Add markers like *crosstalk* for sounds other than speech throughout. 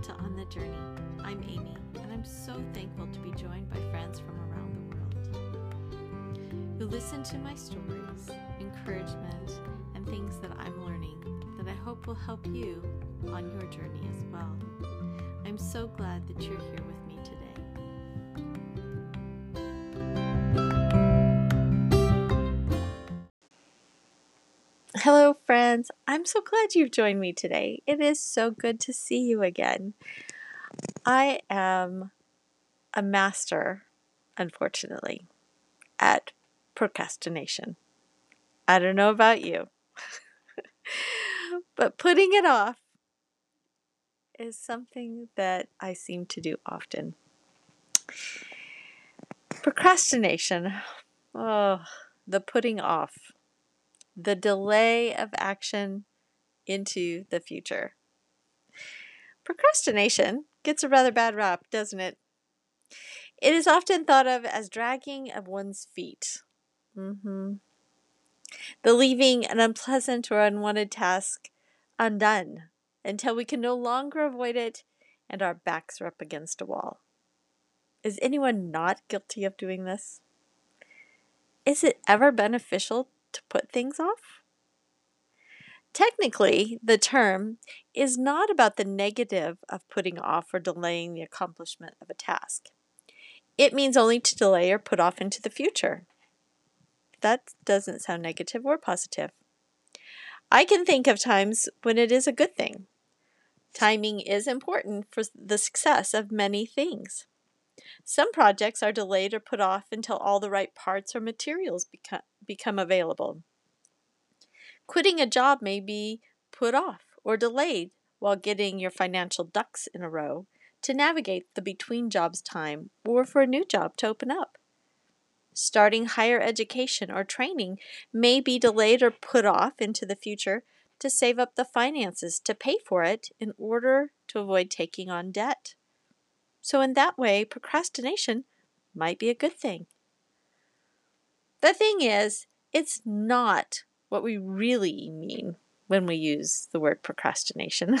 the Journey. I'm Amy, and I'm so thankful to be joined by friends from around the world who listen to my stories, encouragement, and things that I'm learning that I hope will help you on your journey as well. I'm so glad that you're here with Hello, friends. I'm so glad you've joined me today. It is so good to see you again. I am a master, unfortunately, at procrastination. I don't know about you, *laughs* but putting it off is something that I seem to do often. Procrastination, oh, the putting off, the delay of action into the future. Procrastination gets a rather bad rap, doesn't it? It is often thought of as dragging of one's feet. Mm-hmm. The leaving an unpleasant or unwanted task undone until we can no longer avoid it and our backs are up against a wall. Is anyone not guilty of doing this? Is it ever beneficial to put things off? Technically, the term is not about the negative of putting off or delaying the accomplishment of a task. It means only to delay or put off into the future. That doesn't sound negative or positive. I can think of times when it is a good thing. Timing is important for the success of many things. Some projects are delayed or put off until all the right parts or materials become, become available. Quitting a job may be put off or delayed while getting your financial ducks in a row to navigate the between jobs time or for a new job to open up. Starting higher education or training may be delayed or put off into the future to save up the finances to pay for it in order to avoid taking on debt. So, in that way, procrastination might be a good thing. The thing is, it's not what we really mean when we use the word procrastination.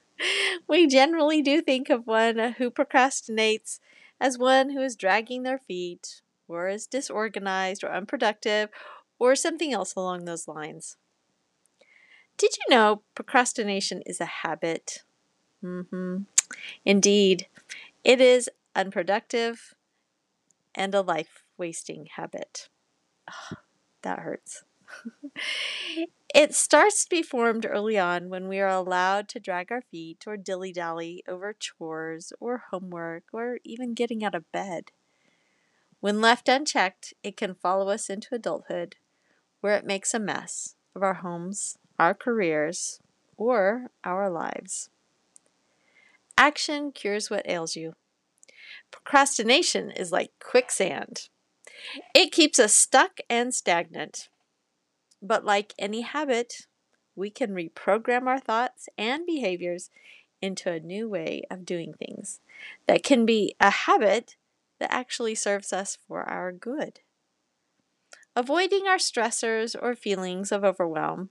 *laughs* we generally do think of one who procrastinates as one who is dragging their feet, or is disorganized or unproductive, or something else along those lines. Did you know procrastination is a habit? Mm-hmm. Indeed, it is unproductive and a life wasting habit. Oh, *sighs* that hurts. *laughs* it starts to be formed early on when we are allowed to drag our feet or dilly dally over chores or homework or even getting out of bed. When left unchecked, it can follow us into adulthood, where it makes a mess of our homes, our careers, or our lives. Action cures what ails you. Procrastination is like quicksand. It keeps us stuck and stagnant. But like any habit, we can reprogram our thoughts and behaviors into a new way of doing things that can be a habit that actually serves us for our good. Avoiding our stressors or feelings of overwhelm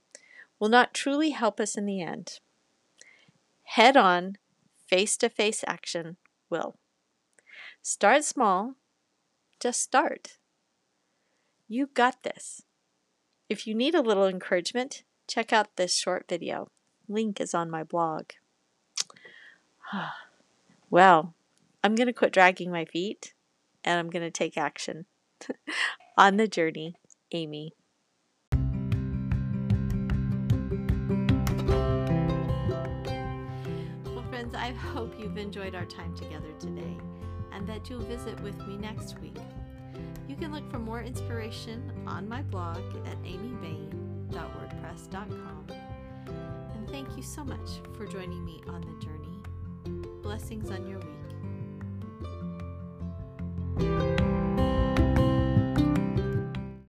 will not truly help us in the end. Head on, face to face action will. Start small, just start. You got this. If you need a little encouragement, check out this short video. Link is on my blog. *sighs* well, I'm going to quit dragging my feet and I'm going to take action. *laughs* on the journey, Amy. Well, friends, I hope you've enjoyed our time together today and that you'll visit with me next week. You can look for more inspiration on my blog at amybain.wordpress.com. And thank you so much for joining me on the journey. Blessings on your week.